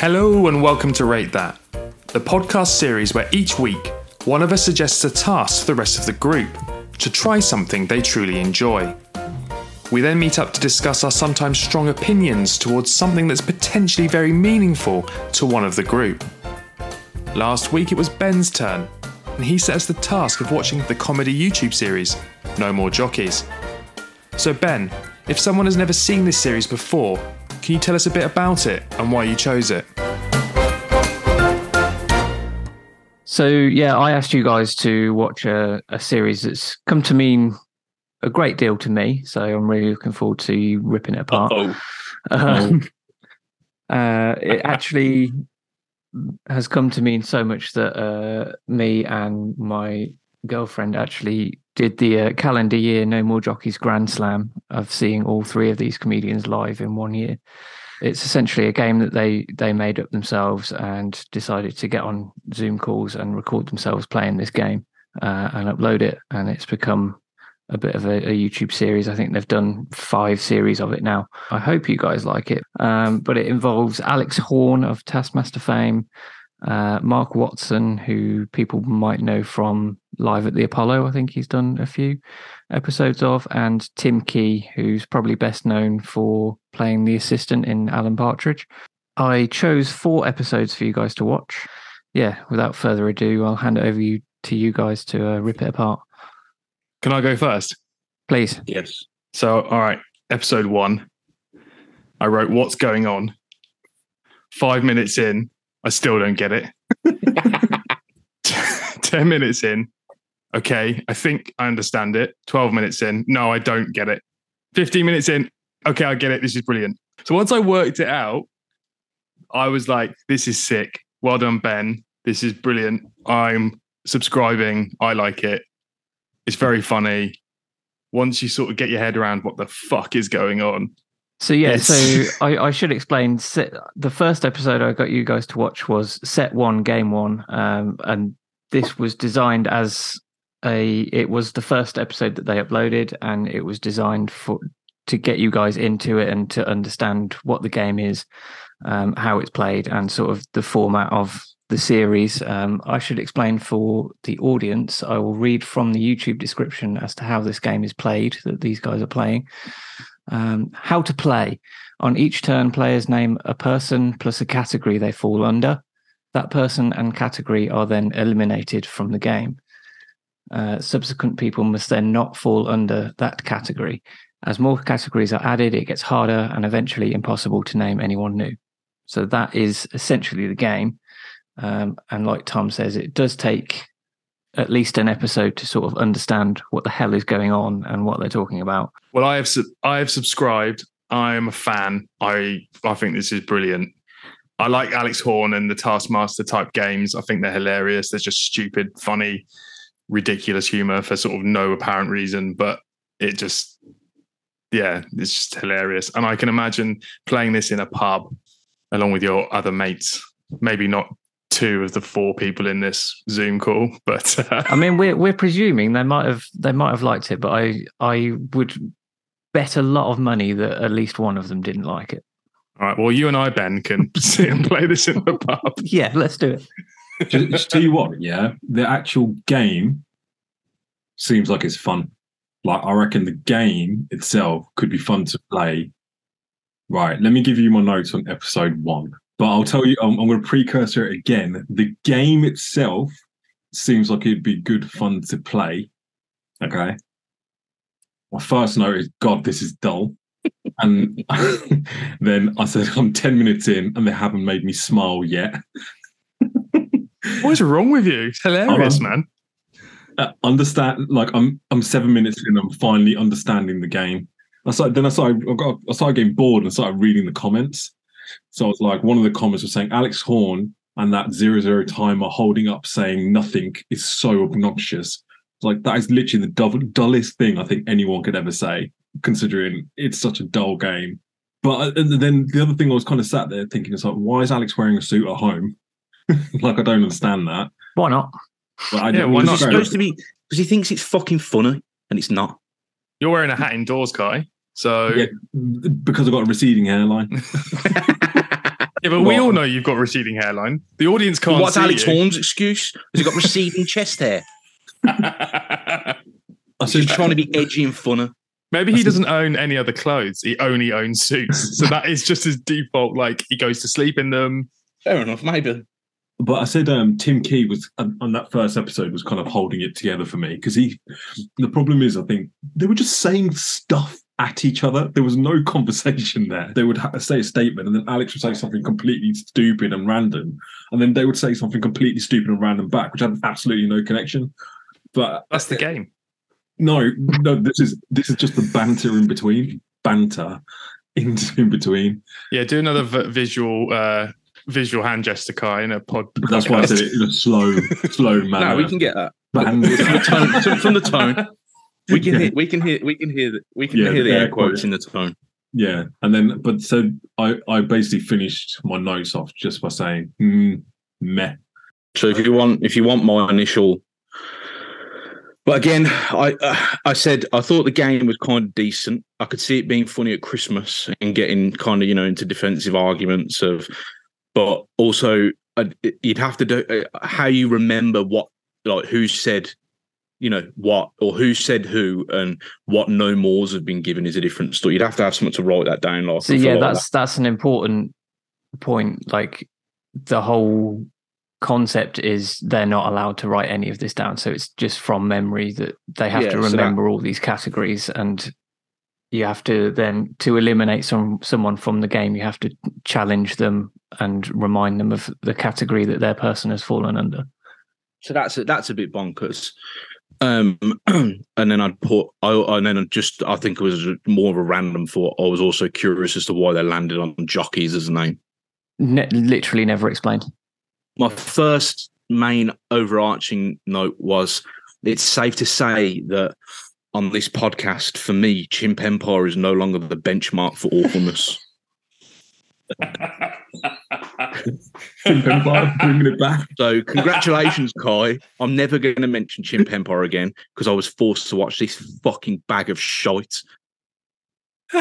Hello and welcome to Rate That, the podcast series where each week one of us suggests a task to the rest of the group to try something they truly enjoy. We then meet up to discuss our sometimes strong opinions towards something that's potentially very meaningful to one of the group. Last week it was Ben's turn, and he set us the task of watching the comedy YouTube series, No More Jockeys. So, Ben, if someone has never seen this series before, can you tell us a bit about it and why you chose it? So yeah, I asked you guys to watch a, a series that's come to mean a great deal to me. So I'm really looking forward to you ripping it apart. Oh, Um, uh, it actually has come to mean so much that uh, me and my girlfriend actually did the uh, calendar year No More Jockeys Grand Slam of seeing all three of these comedians live in one year. It's essentially a game that they they made up themselves and decided to get on Zoom calls and record themselves playing this game uh, and upload it, and it's become a bit of a, a, YouTube series. I think they've done five series of it now. I hope you guys like it. Um, but it involves Alex Horne of Taskmaster fame, uh, Mark Watson, who people might know from Live at the Apollo. I think he's done a few episodes of, and Tim Key, who's probably best known for playing the assistant in Alan Partridge. I chose four episodes for you guys to watch. Yeah, without further ado, I'll hand it over you to you guys to uh, rip it apart. Can I go first? Please. yes. So, all right, episode one. I wrote, What's going on? Five minutes in, I still don't get it. 10 minutes in, okay, I think I understand it. 12 minutes in, no, I don't get it. 15 minutes in, okay, I get it. This is brilliant. So, once I worked it out, I was like, This is sick. Well done, Ben. This is brilliant. I'm subscribing. I like it. It's very funny once you sort of get your head around what the fuck is going on. So yeah, It's- so I, I should explain. Set, the first episode I got you guys to watch was set one, game one, um, and this was designed as a. It was the first episode that they uploaded, and it was designed for to get you guys into it and to understand what the game is, um, how it's played, and sort of the format of the series. Um, I should explain for the audience. I will read from the YouTube description as to how this game is played that these guys are playing. Um, how to play. On each turn, players name a person plus a category they fall under. That person and category are then eliminated from the game. Uh, subsequent people must then not fall under that category. As more categories are added, it gets harder and eventually impossible to name anyone new. So that is essentially the game. Um, and like Tom says, it does take at least an episode to sort of understand what the hell is going on and what they're talking about. Well, I have sub- I have subscribed. I am a fan. I I think this is brilliant. I like Alex Horne and the Taskmaster type games. I think they're hilarious. They're just stupid, funny, ridiculous humor for sort of no apparent reason, but it just yeah, it's just hilarious. And I can imagine playing this in a pub along with your other mates. Maybe not two of the four people in this Zoom call, but uh, I mean, we're we're presuming they might have they might have liked it, but I I would bet a lot of money that at least one of them didn't like it. all right. Well, you and I, Ben, can sit and play this in the pub. Yeah, let's do it. just, just tell you what, yeah, the actual game seems like it's fun. Like I reckon the game itself could be fun to play. Right, let me give you my notes on episode one. But I'll tell you, I'm, I'm going to precursor it again. The game itself seems like it'd be good fun to play. Okay. My first note is, God, this is dull. and then I said, I'm 10 minutes in and they haven't made me smile yet. What is wrong with you? It's hilarious, Oh, man. uh, understand like I'm I'm seven minutes in. I'm finally understanding the game. I started then I started I, got, I started getting bored and started reading the comments. So I was like, one of the comments was saying Alex Horne and that zero zero timer holding up saying nothing is so obnoxious. Like that is literally the dull, dullest thing I think anyone could ever say, considering it's such a dull game. But uh, and then the other thing I was kind of sat there thinking is like, why is Alex wearing a suit at home? like I don't understand that. Why not? But I Yeah, don't- why it's not? Supposed to be because he thinks it's fucking funny and it's not. You're wearing a hat indoors, Kai. So Yeah, because I've got a receding hairline. Yeah, but we all know you've got receding hairline. The audience can't What's see Alex you. Horne's excuse? Has he got receding chest hair? I He's said, trying to be edgy and funner. Maybe he doesn't own any other clothes. He only owns suits. So that is just his default. Like he goes to sleep in them. Fair enough, maybe. but I said um, Tim Key was on on that first episode was kind of holding it together for me because he. The problem is, I think they were just saying stuff at each other. There was no conversation there. They would ha- say a statement, and then Alex would say something completely stupid and random, and then they would say something completely stupid and random back, which had absolutely no connection. But That's the game. No, no, this is this is just the banter in between. Banter in, in between. Yeah, do another v- visual uh visual hand gesture, Kai, in a pod. That's why I said it in a slow, slow manner. No, we can get that. Banter. From the tone, from the tone, we can hear, we can hear, we can hear, the, we can Yeah, hear the air quotes in the tone. Yeah, and then but so I I basically finished my notes off just by saying hmm, meh. So if you want, if you want my initial, but again, I uh, I said I thought the game was kind of decent. I could see it being funny at Christmas and getting kind of you know into defensive arguments of, but also uh, you'd have to do uh, how you remember what like who said. You know what, or who said who, and what no mores have been given is a different story. You'd have to have someone to write that down. Like, So yeah, like that's that's an important point. Like the whole concept is they're not allowed to write any of this down. So it's just from memory that they have Yeah, to so that- remember all these categories and you have to then to eliminate some someone from the game, you have to challenge them and remind them of the category that their person has fallen under. So that's a, that's a bit bonkers. Um, and then I'd put, I, and then I just, I think it was more of a random thought. I was also curious as to why they landed on jockeys as a name. Ne- literally never explained. My first main overarching note was it's safe to say that on this podcast, for me, Chimp Empire is no longer the benchmark for awfulness. bringing it back. So congratulations, Kai. I'm never going to mention Chimp Empire again because I was forced to watch this fucking bag of shite.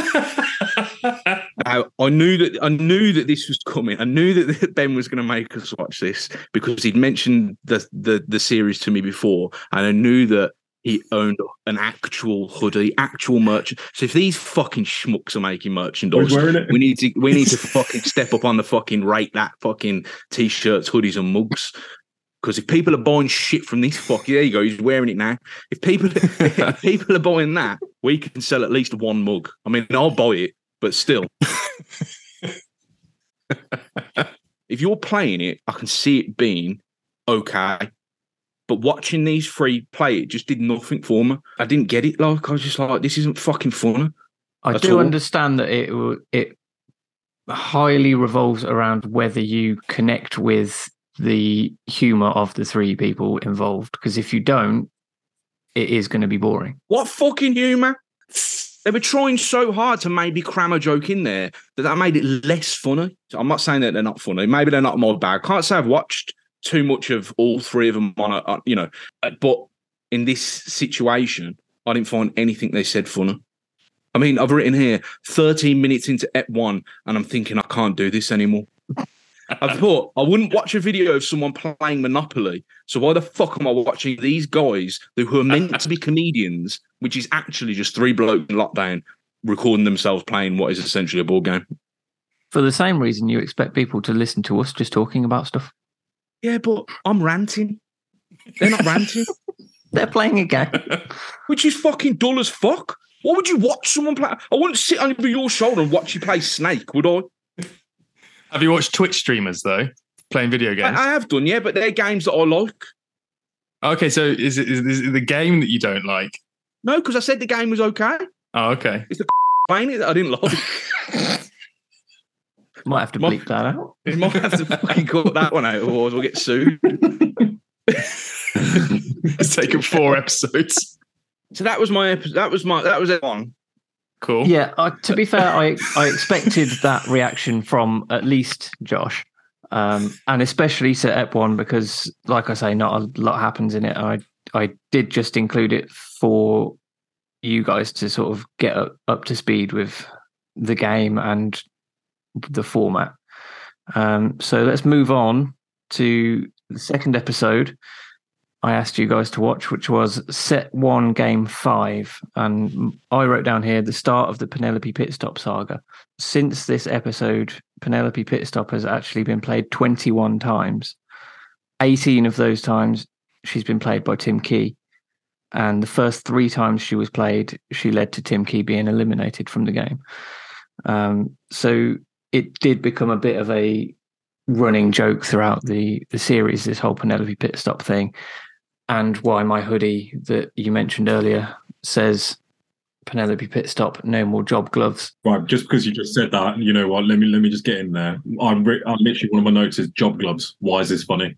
I, I knew that I knew that this was coming. I knew that Ben was going to make us watch this because he'd mentioned the, the the series to me before, and I knew that he owned an actual hoodie, actual merch. So if these fucking schmucks are making merchandise, Who's wearing it? we need to we need to fucking step up on the fucking rate that fucking t-shirts, hoodies, and mugs. Because if people are buying shit from this fuck, there you go, he's wearing it now. If people if people are buying that, we can sell at least one mug. I mean, I'll buy it, but still. if you're playing it, I can see it being okay. But watching these three play it just did nothing for me. I didn't get it. Like I was just like, this isn't fucking fun. I do all. understand that it it highly revolves around whether you connect with the humor of the three people involved. Because if you don't, it is going to be boring. What fucking humour? They were trying so hard to maybe cram a joke in there that that made it less funny. So I'm not saying that they're not funny. Maybe they're not more bad. Can't say I've watched too much of all three of them on a, you know, uh, but in this situation, I didn't find anything they said funny. I mean, I've written here 13 minutes into Ep 1 and I'm thinking I can't do this anymore. I thought I wouldn't watch a video of someone playing Monopoly. So why the fuck am I watching these guys who, who are meant to be comedians, which is actually just three blokes in lockdown recording themselves playing what is essentially a board game? For the same reason, you expect people to listen to us just talking about stuff. Yeah, but I'm ranting. They're not ranting, They're playing a game. which is fucking dull as fuck. Why would you watch someone play? I wouldn't sit over your shoulder and watch you play Snake, would I? Have you watched Twitch streamers though playing video games? I have done, yeah, but they're games that I like. okay, so is it, is it the game that you don't like? No, because I said the game was okay. Oh, okay. It's the playing it that I didn't like. Might have to My- bleep that out. We might have to fucking cut that one out, otherwise we'll get sued. it's taken four episodes. So that was my episode. That was my. That was it. One. Cool. Yeah, uh, to be fair, I I expected that reaction from at least Josh, um, and especially to Ep One because, like I say, not a lot happens in it. I I did just include it for you guys to sort of get up, up to speed with the game and the format. Um, so let's move on to the second episode. I asked you guys to watch, which was set one, game five. And I wrote down here the start of the Penelope Pitstop saga. Since this episode, Penelope Pitstop has actually been played 21 times. 18 of those times, she's been played by Tim Key. And the first three times she was played, she led to Tim Key being eliminated from the game. Um, so it did become a bit of a running joke throughout the the series, this whole Penelope Pitstop thing and why my hoodie that you mentioned earlier says Penelope Pitstop, no more job gloves. Right, just because you just said that, you know what? Let me let me just get in there. I'm, re- I'm literally one of my notes is job gloves. Why is this funny?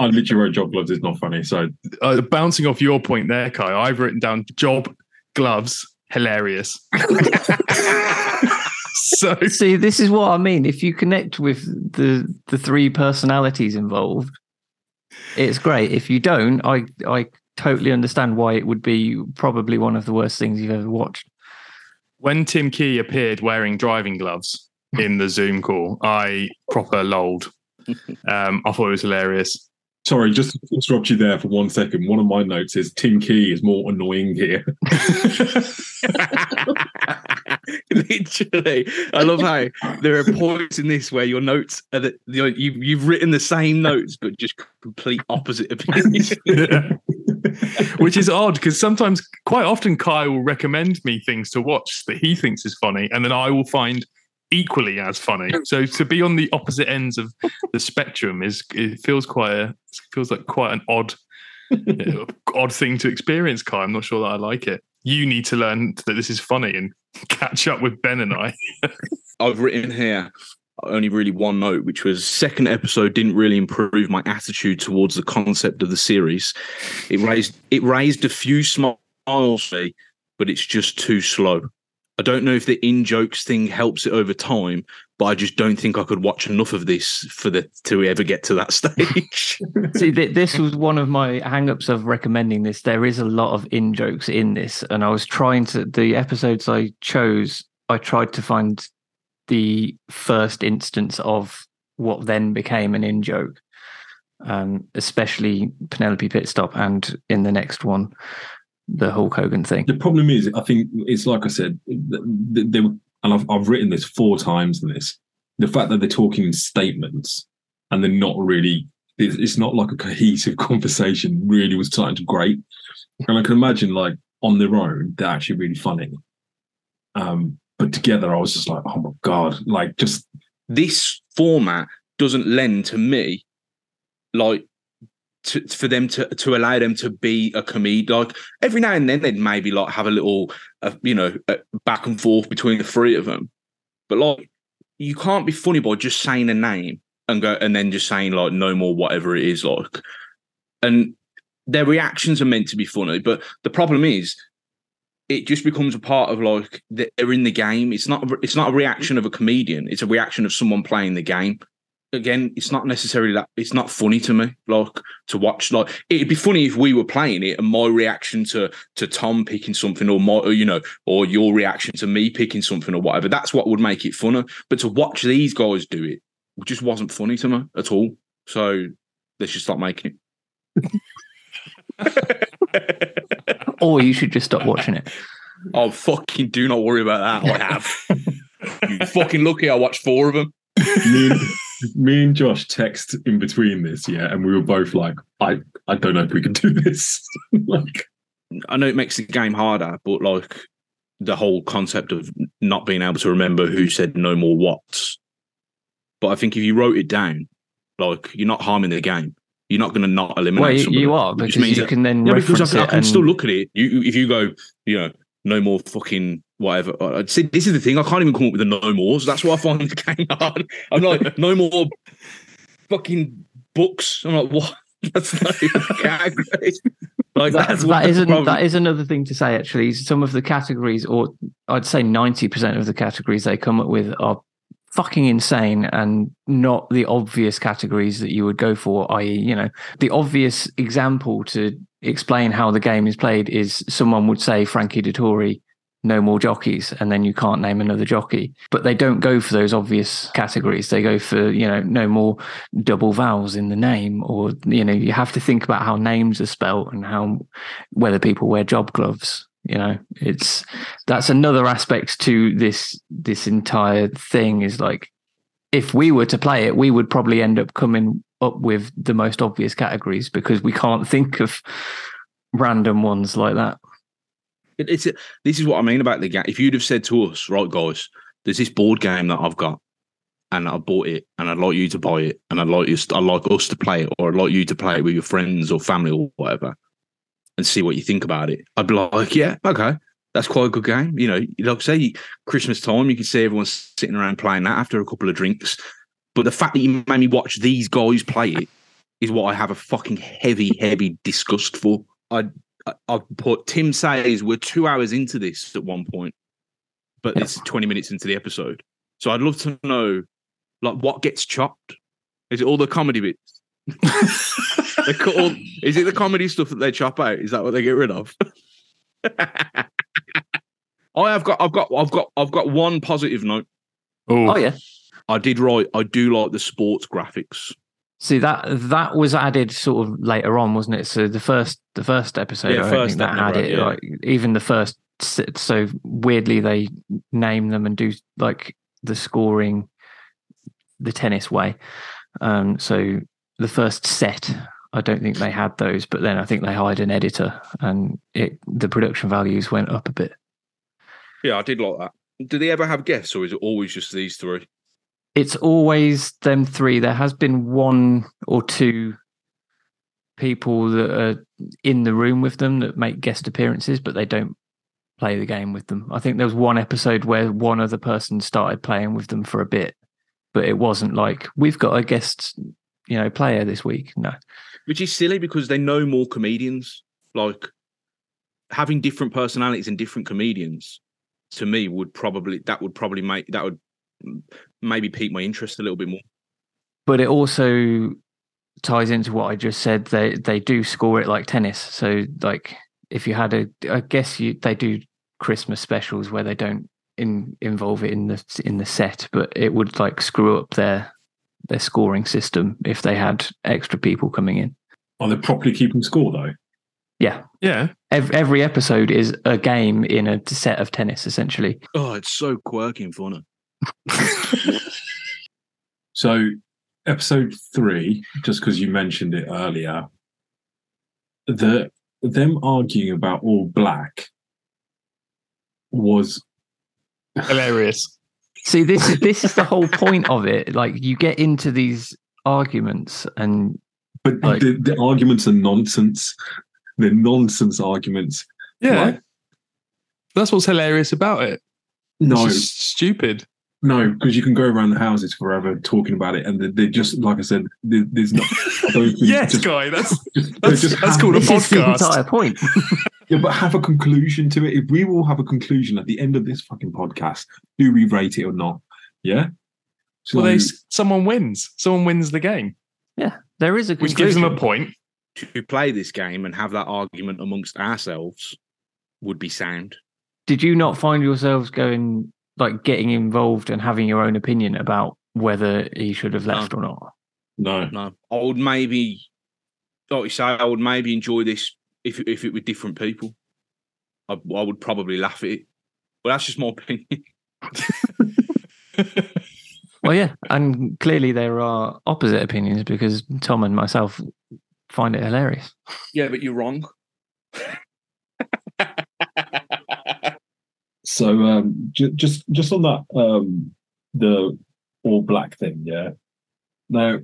I literally wrote job gloves is not funny. So uh, bouncing off your point there, Kai, I've written down job gloves hilarious. so see, this is what I mean. If you connect with the the three personalities involved, it's great. If you don't, I I totally understand why it would be probably one of the worst things you've ever watched. When Tim Key appeared wearing driving gloves in the Zoom call, I proper lolled. Um, I thought it was hilarious. Sorry, just to interrupt you there for one second. One of my notes is Tim Key is more annoying here. Literally, I love how there are points in this where your notes are that you know, you've you've written the same notes but just complete opposite opinions. Which is odd because sometimes, quite often, Kai will recommend me things to watch that he thinks is funny, and then I will find equally as funny. So to be on the opposite ends of the spectrum is it feels quite a feels like quite an odd odd thing to experience, Kai. I'm not sure that I like it. You need to learn that this is funny and catch up with Ben and I. I've written here only really one note, which was second episode didn't really improve my attitude towards the concept of the series. It raised it raised a few smiles but it's just too slow. I don't know if the in jokes thing helps it over time, but I just don't think I could watch enough of this for the to ever get to that stage. See, th- this was one of my hangups of recommending this. There is a lot of in jokes in this, and I was trying to the episodes I chose. I tried to find the first instance of what then became an in joke, um, especially Penelope Pitstop, and in the next one, the Hulk Hogan thing. The problem is, I think it's like I said, they were, and I've, I've written this four times in this. The fact that they're talking in statements and they're not really, it's, it's not like a cohesive conversation. Really was starting to grate, and I can imagine like on their own they're actually really funny. Um, but together, I was just like, oh my god, like just this format doesn't lend to me like to, for them to to allow them to be a comedian. Like every now and then, they'd maybe like have a little, uh, you know, uh, back and forth between the three of them. But like, you can't be funny by just saying a name and go and then just saying like no more whatever it is like. And their reactions are meant to be funny, but the problem is, it just becomes a part of like they're in the game. It's not it's not a reaction of a comedian. It's a reaction of someone playing the game again, it's not necessarily that it's not funny to me, like to watch. Like it'd be funny if we were playing it and my reaction to to Tom picking something, or my, or, you know, or your reaction to me picking something, or whatever. That's what would make it funner. But to watch these guys do it, just wasn't funny to me at all. So let's just stop making it. or you should just stop watching it. Oh fucking! Do not worry about that. I have. you fucking lucky. I watched four of them me and Josh text in between this, yeah, and we were both like, I, I don't know if we can do this. like, I know it makes the game harder, but like the whole concept of not being able to remember who said no more whats. But I think if you wrote it down, like you're not harming the game. You're not going to not eliminate. Well, you, are, because you are because you that, can then yeah, because I can, I can and... still look at it. You, if you go, you know, no more fucking whatever. I said, this is the thing. I can't even come up with the no mores. That's why I find the game hard. I'm like, no more fucking books. I'm like, what? That's not like that, that's that isn't that is another thing to say. Actually, some of the categories, or I'd say ninety percent of the categories they come up with are fucking insane and not the obvious categories that you would go for. I.e., you know, the obvious example to explain how the game is played is someone would say Frankie Dettori no more jockeys and then you can't name another jockey. But they don't go for those obvious categories. They go for you know no more double vowels in the name or you know you have to think about how names are spelt and how whether people wear job gloves you know. It's that's another aspect to this this entire thing is like if we were to play it we would probably end up coming up with the most obvious categories because we can't think of random ones like that It- It's this is what I mean about the game. If you'd have said to us, right, guys, there's this board game that I've got, and I bought it, and I'd like you to buy it, and I'd like you, I'd like us to play it, or I'd like you to play it with your friends or family or whatever, and see what you think about it. I'd be like, yeah, okay, that's quite a good game. You know, like say Christmas time, you can see everyone sitting around playing that after a couple of drinks. But the fact that you made me watch these guys play it is what I have a fucking heavy, heavy disgust for. I I- I've put Tim says we're two hours into this at one point, but Yeah. it's 20 minutes into the episode. So I'd love to know like what gets chopped. Is it all the comedy bits? they cut all, is it the comedy stuff that they chop out? Is that what they get rid of? I have got I've got I've got I've got one positive note. oh yeah I did write I do like the sports graphics. See that that was added sort of later on, wasn't it? So the first the first episode, Yeah, I first think that had it. yeah. Like even the first, so weirdly they name them and do like the scoring, the tennis way. Um, so the first set, I don't think they had those, but then I think they hired an editor, and it the production values went up a bit. Yeah, I did like that. Do they ever have guests or is it always just these three? It's always them three. There has been one or two people that are in the room with them that make guest appearances, but they don't play the game with them. I think there was one episode where one other person started playing with them for a bit, but it wasn't like we've got a guest, you know, player this week. No, which is silly because they know more comedians. Like having different personalities and different comedians, to me, would probably that would probably make that would maybe pique my interest a little bit more. but it also ties into what I just said. They they do score it like tennis. So like if you had a, I guess you they do Christmas specials where they don't in, involve it in the in the set, but it would like screw up their their scoring system if they had extra people coming in. Are they properly keeping score though? Yeah, Yeah. every, every episode is a game in a set of tennis essentially. Oh, it's so quirky and funny. So, episode three, just because you mentioned it earlier, the them arguing about all black was Hilarious. See, this is this is the whole point of it. Like you get into these arguments and but Like- the, the arguments are nonsense. They're nonsense arguments. Yeah. Like, That's what's hilarious about it. no, It's just stupid. No, because you can go around the houses forever talking about it, and they- they're just like I said. There's not. I don't Yes, just- guy. That's just- that's, just that's called a this the podcast. entire point. Yeah, but have a conclusion to it. If we will have a conclusion at the end of this fucking podcast, do we rate it or not? Yeah. So Well, they, someone wins. Someone wins the game, Yeah, There is a which gives them a point. To play this game and have that argument amongst ourselves would be sound. Did you not find yourselves going like getting involved and having your own opinion about whether he should have left or not? no. No, I would maybe, like you say, I would maybe enjoy this if if it were different people. I, I would probably laugh at it, but that's just my opinion. Well, yeah, and clearly there are opposite opinions because Tom and myself find it hilarious. Yeah, but you're wrong. So um, j- just just on that um, the all black thing, yeah. Now,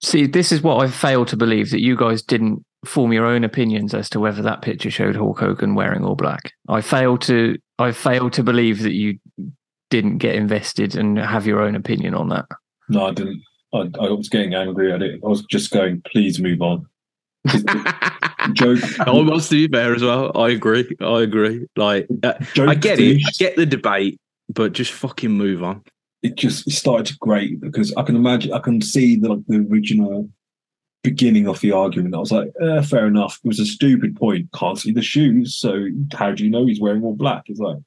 See, this is what I fail to believe that you guys didn't form your own opinions as to whether that picture showed Hulk Hogan wearing all black. I fail to I fail to believe that you didn't get invested and have your own opinion on that. no, I didn't. I, I was getting angry at it. I was just going, please move on. Joke. I was to be fair as well. I agree. I agree. Like, uh, joke I get it. I get the debate, but just fucking move on. it just started to grate because I can imagine, I can see the like the original beginning of the argument. I was like, eh, fair enough. It was a stupid point. Can't see the shoes, so how do you know he's wearing all black? It's like,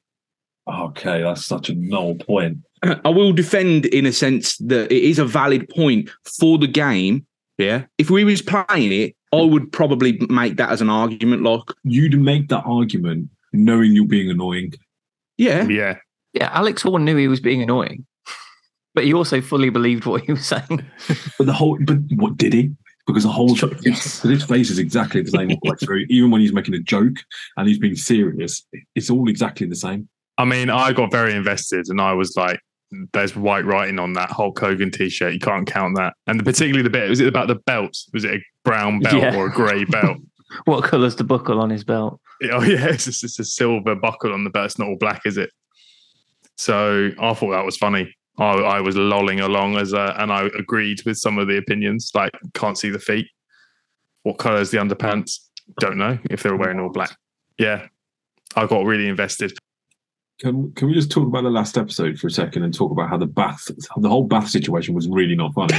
okay, that's such a null point. I will defend in a sense that it is a valid point for the game. Yeah. If we was playing it, I would probably make that as an argument. Like, You'd make that argument knowing you're being annoying. yeah, Yeah. Yeah, Alex Horne knew he was being annoying, but he also fully believed what he was saying. But the whole, but what did he? Because the whole, because his face is exactly the same. all the way through. Even when he's making a joke and he's being serious, it's all exactly the same. I mean, I got very invested and I was like, there's white writing on that Hulk Hogan t shirt. You can't count that. And particularly the bit, was it about the belt? Was it a brown belt Yeah. or a grey belt? what colour's the buckle on his belt? oh, yeah. It's just it's a silver buckle on the belt. It's not all black, is it? So I thought that was funny. I, I was lolling along as a, and I agreed with some of the opinions. Like, can't see the feet. What colour is the underpants? Don't know if they were wearing all black. Yeah. I got really invested. Can can we just talk about the last episode for a second and talk about how the bath, the whole bath situation was really not funny.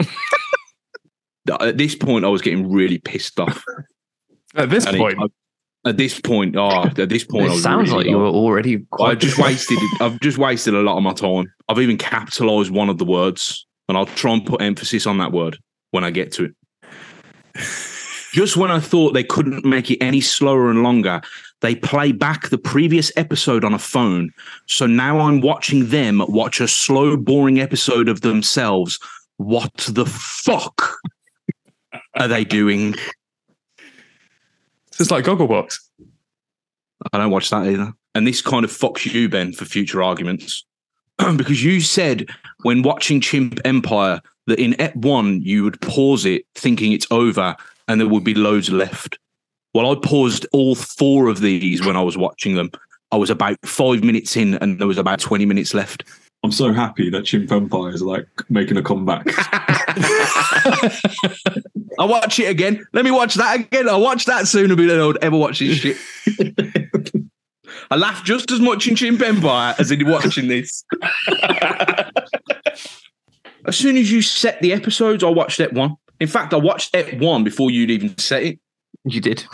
at this point, I was getting really pissed off. At this And it- point, at this point, oh, at this point, I It was sounds really like you were already I just wasted. I've just wasted a lot of my time. I've even capitalized one of the words, and I'll try and put emphasis on that word when I get to it. just when I thought they couldn't make it any slower and longer, they play back the previous episode on a phone. So now I'm watching them watch a slow, boring episode of themselves. What the fuck are they doing? it's just like Gogglebox. I don't watch that either. And this kind of fucks you, Ben, for future arguments. because you said when watching Chimp Empire that in Ep 1 you would pause it thinking it's over and there would be loads left. Well, I paused all four of these when I was watching them. I was about five minutes in and there was about 20 minutes left. I'm so happy that Chimp Empire is like making a comeback. I'll watch it again. Let me watch that again. I'll watch that sooner than I would ever watch this shit. I laughed just as much in Chimp Empire as in watching this. as soon as you set the episodes, I watched Ep 1. In fact, I watched Ep 1 before you'd even set it You did.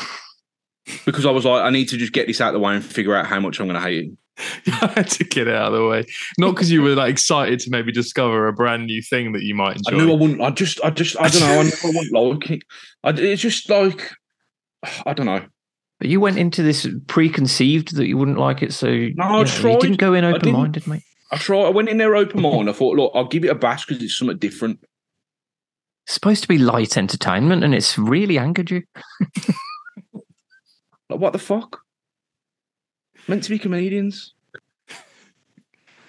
because I was like, I need to just get this out of the way and figure out how much I'm going to hate it. I had to get it out of the way. Not because you were like excited to maybe discover a brand new thing that you might enjoy. I knew I wouldn't. I just, I just, I don't know. I never wouldn't like it. I, it's just like, I don't know. But you went into this preconceived that you wouldn't like it, so I you, know, you didn't go in open minded, mate. I tried. I went in there open minded. I thought, look, I'll give it a bash because it's something different. It's supposed to be light entertainment, and it's really angered you. Like, what the fuck? Meant to be comedians.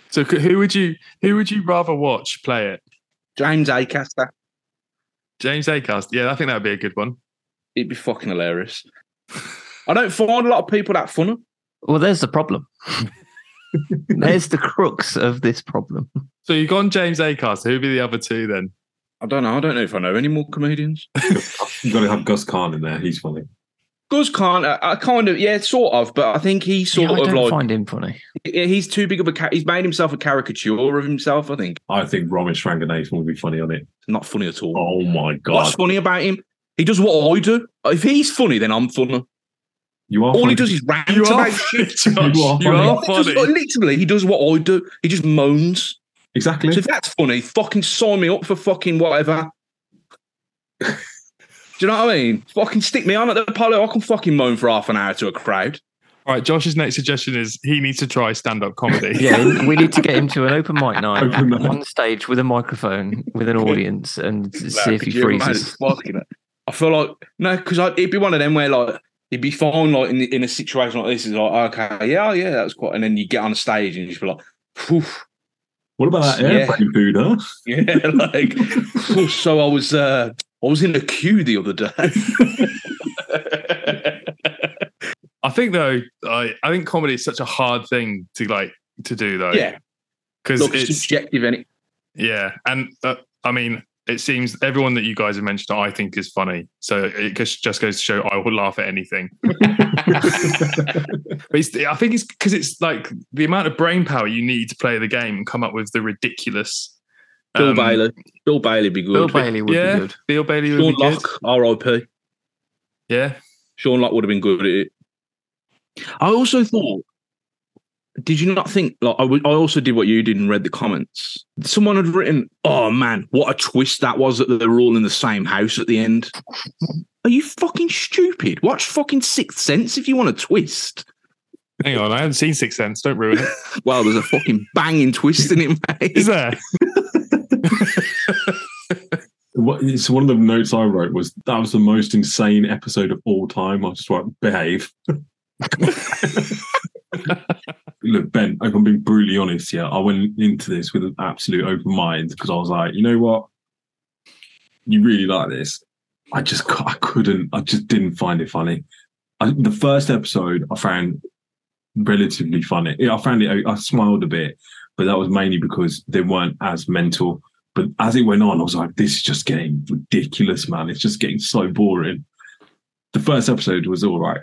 So who would you who would you rather watch play it? James Acaster. James Acast. Yeah, I think that would be a good one. It'd be fucking hilarious. I don't find a lot of people that funny. Well, there's the problem. there's the crux of this problem. So you've gone James Acast. Who'd be the other two then? I don't know. I don't know if I know any more comedians. You've got to have Guz Khan in there. He's funny. Gus can't. I, I kind of, yeah, sort of, but I think he's Yeah, sort I of don't like find him funny. he's too big of a. Ca- he's made himself a caricature of himself. I think I think Romesh Ranganathan would be funny on it. not funny at all. Oh my god! What's funny about him? He does what I do. If he's funny, then I'm funny. You are All funny. he does is rant You about funny, shit. Josh. You are You are He just- funny. literally, he does what I do. He just moans. Exactly. So if that's funny, fucking sign me up for fucking whatever. Do you know what I mean? Fucking stick me on at the Apollo. I can fucking moan for half an hour to a crowd. All right, Josh's next suggestion is he needs to try stand-up comedy. Yeah, we need to get him to an open mic night Open mic. on stage with a microphone with an audience and see if he you freezes. I feel like no, because it'd be one of them where like it'd be fine like in, in a situation like this. Is like okay, yeah, yeah, that's quite. And then you get on stage and you just be like, Phew, what about that Yeah. food, huh? yeah, like. So I was uh I was in a queue the other day. I think though, I, I think comedy is such a hard thing to like to do though. yeah, because it's it's subjective, and yeah, and uh, I mean, it seems everyone that you guys have mentioned, I think is funny. So it just just goes to show I will laugh at anything. But it's, I think it's because it's like the amount of brain power you need to play the game and come up with the ridiculous. Bill um, Bailey. Bill Bailey would be good. Bill Bailey would yeah, be good. Bill Bailey would Sean be good. Lock, R.I.P. Yeah, Sean Lock would have been good at it. I also thought, did you not think? Like, I, w- I also did what you did and read the comments. Someone had written, "Oh man, what a twist that was that they were all in the same house at the end." Are you fucking stupid? Watch fucking Sixth Sense if you want a twist. hang on, I haven't seen sixth Sense. Don't ruin it. Well, there's a fucking banging twist in it, mate. Is there? What, so one of the notes I wrote was that was the most insane episode of all time. I just wrote, behave. Look, Ben, if I'm being brutally honest, yeah, I went into this with an absolute open mind because I was like, you know what? You really like this. I just, I couldn't, I just didn't find it funny. I, the first episode I found relatively funny. I found it, I smiled a bit, but that was mainly because they weren't as mental. But as it went on, I was like, this is just getting ridiculous, man. It's just getting so boring. The first episode was all right.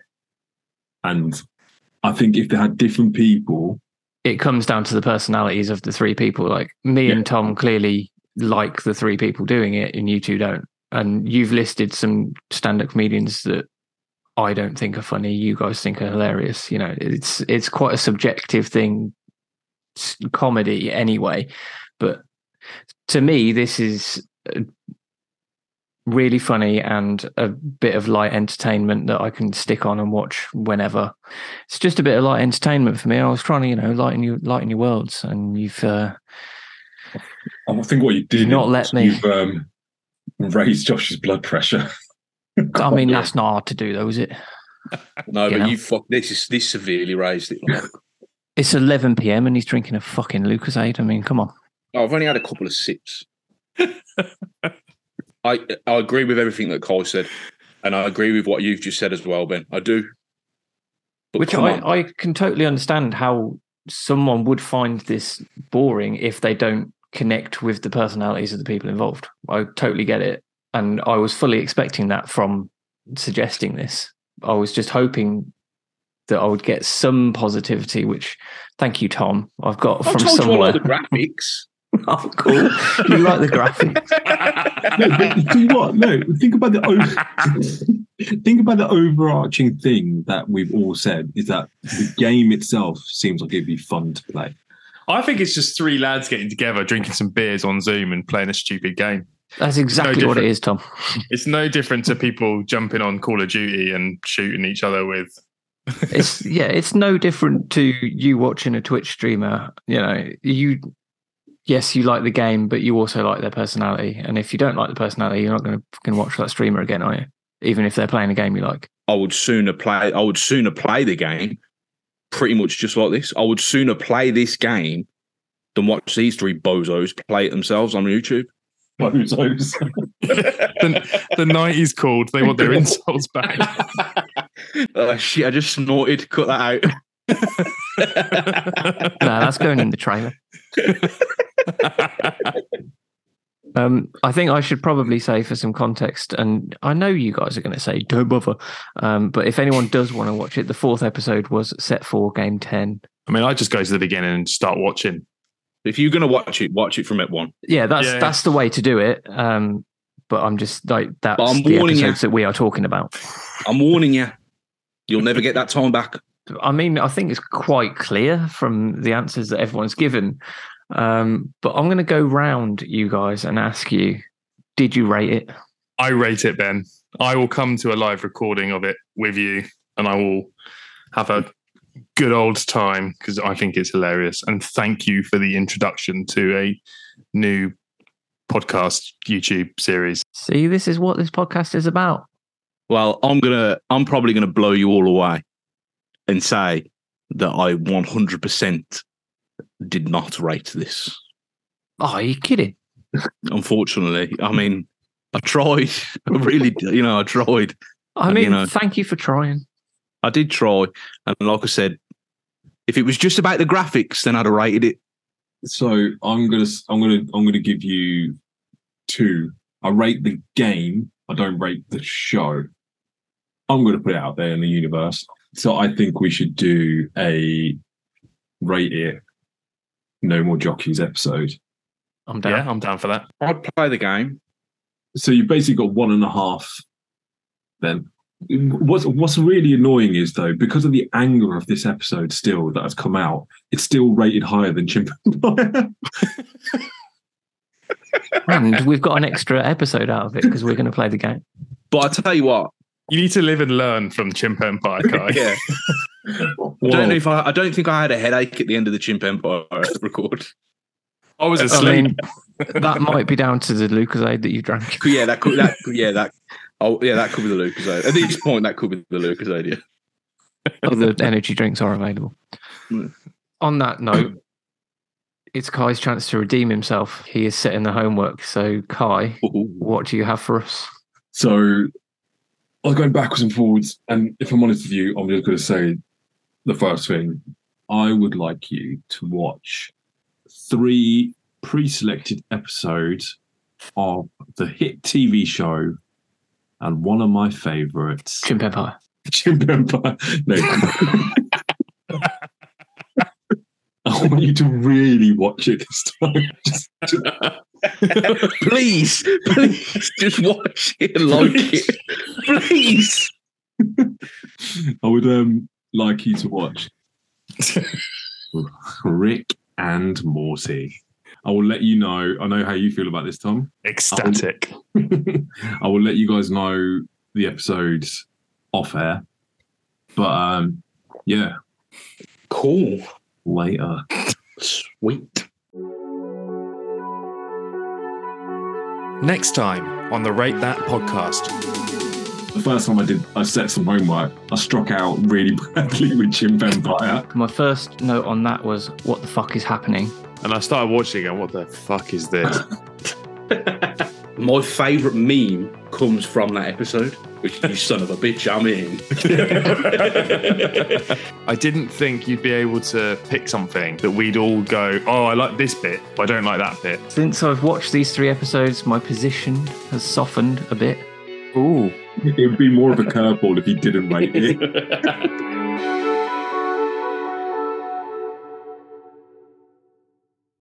And I think if they had different people, It comes down to the personalities of the three people. Like me Yeah. and Tom clearly like the three people doing it, and you two don't. And you've listed some stand-up comedians that I don't think are funny. You guys think are hilarious. You know, it's it's quite a subjective thing, comedy anyway. But to me, this is really funny and a bit of light entertainment that I can stick on and watch whenever. It's just a bit of light entertainment for me. I was trying to, you know, lighten you lighten your worlds, and you've uh, I think what you did Not let me. You've um, raised Josh's blood pressure. I mean, that's not hard to do, though, is it? No, You but know. you fuck this is this severely raised it. Like, It's 11 p.m. and he's drinking a fucking Lucozade. I mean, come on. Oh, I've only had a couple of sips. I I agree with everything that Cole said, and I agree with what you've just said as well, Ben. I do. But Which I, on. I can totally understand how someone would find this boring if they don't connect with the personalities of the people involved. I totally get it. And I was fully expecting that from suggesting this. I was just hoping that I would get some positivity, which thank you, Tom. I've got I from told you I the graphics. oh, cool. you like the graphics. no, but do you what? No, think about the over, think about the overarching thing that we've all said is that the game itself seems like it'd be fun to play. I think it's just three lads getting together, drinking some beers on Zoom and playing a stupid game. That's exactly what it is, Tom. It's no different to people jumping on Call of Duty and shooting each other with. it's yeah, it's no different to you watching a Twitch streamer. You know, you yes, you like the game, but you also like their personality. And if you don't like the personality, you're not going to fucking watch that streamer again, are you? Even if they're playing a game you like. I would sooner play. I would sooner play the game, pretty much just like this. I would sooner play this game than watch these three bozos play it themselves on YouTube. Bozos. the, the 90s called, they want their insults back. oh shit! I just snorted. Cut that out. No, that's going in the trailer. Um, I think I should probably say for some context, and I know you guys are going to say don't bother, um, but if anyone does want to watch it, the fourth episode was set for game ten. I mean, I just go to the beginning and start watching. if you're gonna watch it, watch it from at one. Yeah, that's Yeah. that's the way to do it. Um, but I'm just like that's But I'm the warning you. that we are talking about. I'm warning you. You'll never get that time back. I mean, I think it's quite clear from the answers that everyone's given. Um, but I'm going to go round you guys and ask you: Did you rate it? I rate it, Ben. I will come to a live recording of it with you and I will have a good old time because I think it's hilarious. And thank you for the introduction to a new podcast YouTube series. See, this is what this podcast is about. Well, I'm gonna. I'm probably gonna blow you all away and say that I 100% did not rate this. Oh, are you kidding? Unfortunately, I mean, I tried. I really, you know, I tried. I And, mean, you know- thank you for trying. I did try, and like I said, if it was just about the graphics, then I'd have rated it. So I'm gonna I'm gonna I'm gonna give you two. I rate the game. I don't rate the show. I'm gonna put it out there in the universe. So I think we should do a rate it no more jockeys episode I'm down. Yeah, I'm down for that. I'd play the game. So you've basically got one and a half. Then what's what's really annoying is though because of the anger of this episode still that has come out, it's still rated higher than Chimp and we've got an extra episode out of it because we're going to play the game. But I tell you what, You need to live and learn from Chimp Empire, Kai. yeah. I don't know if I. I don't think I had a headache at the end of the Chimp Empire record. I was I asleep. mean, that might be down to the Lucozade that you drank. Yeah, that could. That yeah, that. Oh, yeah, that could be the Lucozade. At this point, that could be the Lucozade. Yeah. Other energy drinks are available. Mm. On that note, it's Kai's chance to redeem himself. He is setting the homework. So, Kai, Ooh. what do you have for us? So I was going backwards and forwards, and if I'm honest with you, I'm just going to say the first thing. I would like you to watch three pre-selected episodes of the hit TV show and one of my favourites, Chimp Empire. Chimp Empire. No. I want you to really watch it this time. Just- please, please, just watch it and like it. Please. I would um like you to watch Rick and Morty. I will let you know. I know how you feel about this, Tom. Ecstatic. I will let you guys know the episodes off air. But um yeah, Cool. later. Sweet. Next time on the Rate That podcast. The first time I did I set some homework, I struck out really badly with Chimp Empire. My first note on that was, what the fuck is happening? And I started watching it. What the fuck is this? My favourite meme comes from that episode, which you son of a bitch, I'm in. I didn't think you'd be able to pick something that we'd all go, oh, I like this bit, but I don't like that bit. Since I've watched these three episodes, my position has softened a bit. Ooh. It would be more of a curveball if he didn't rate it.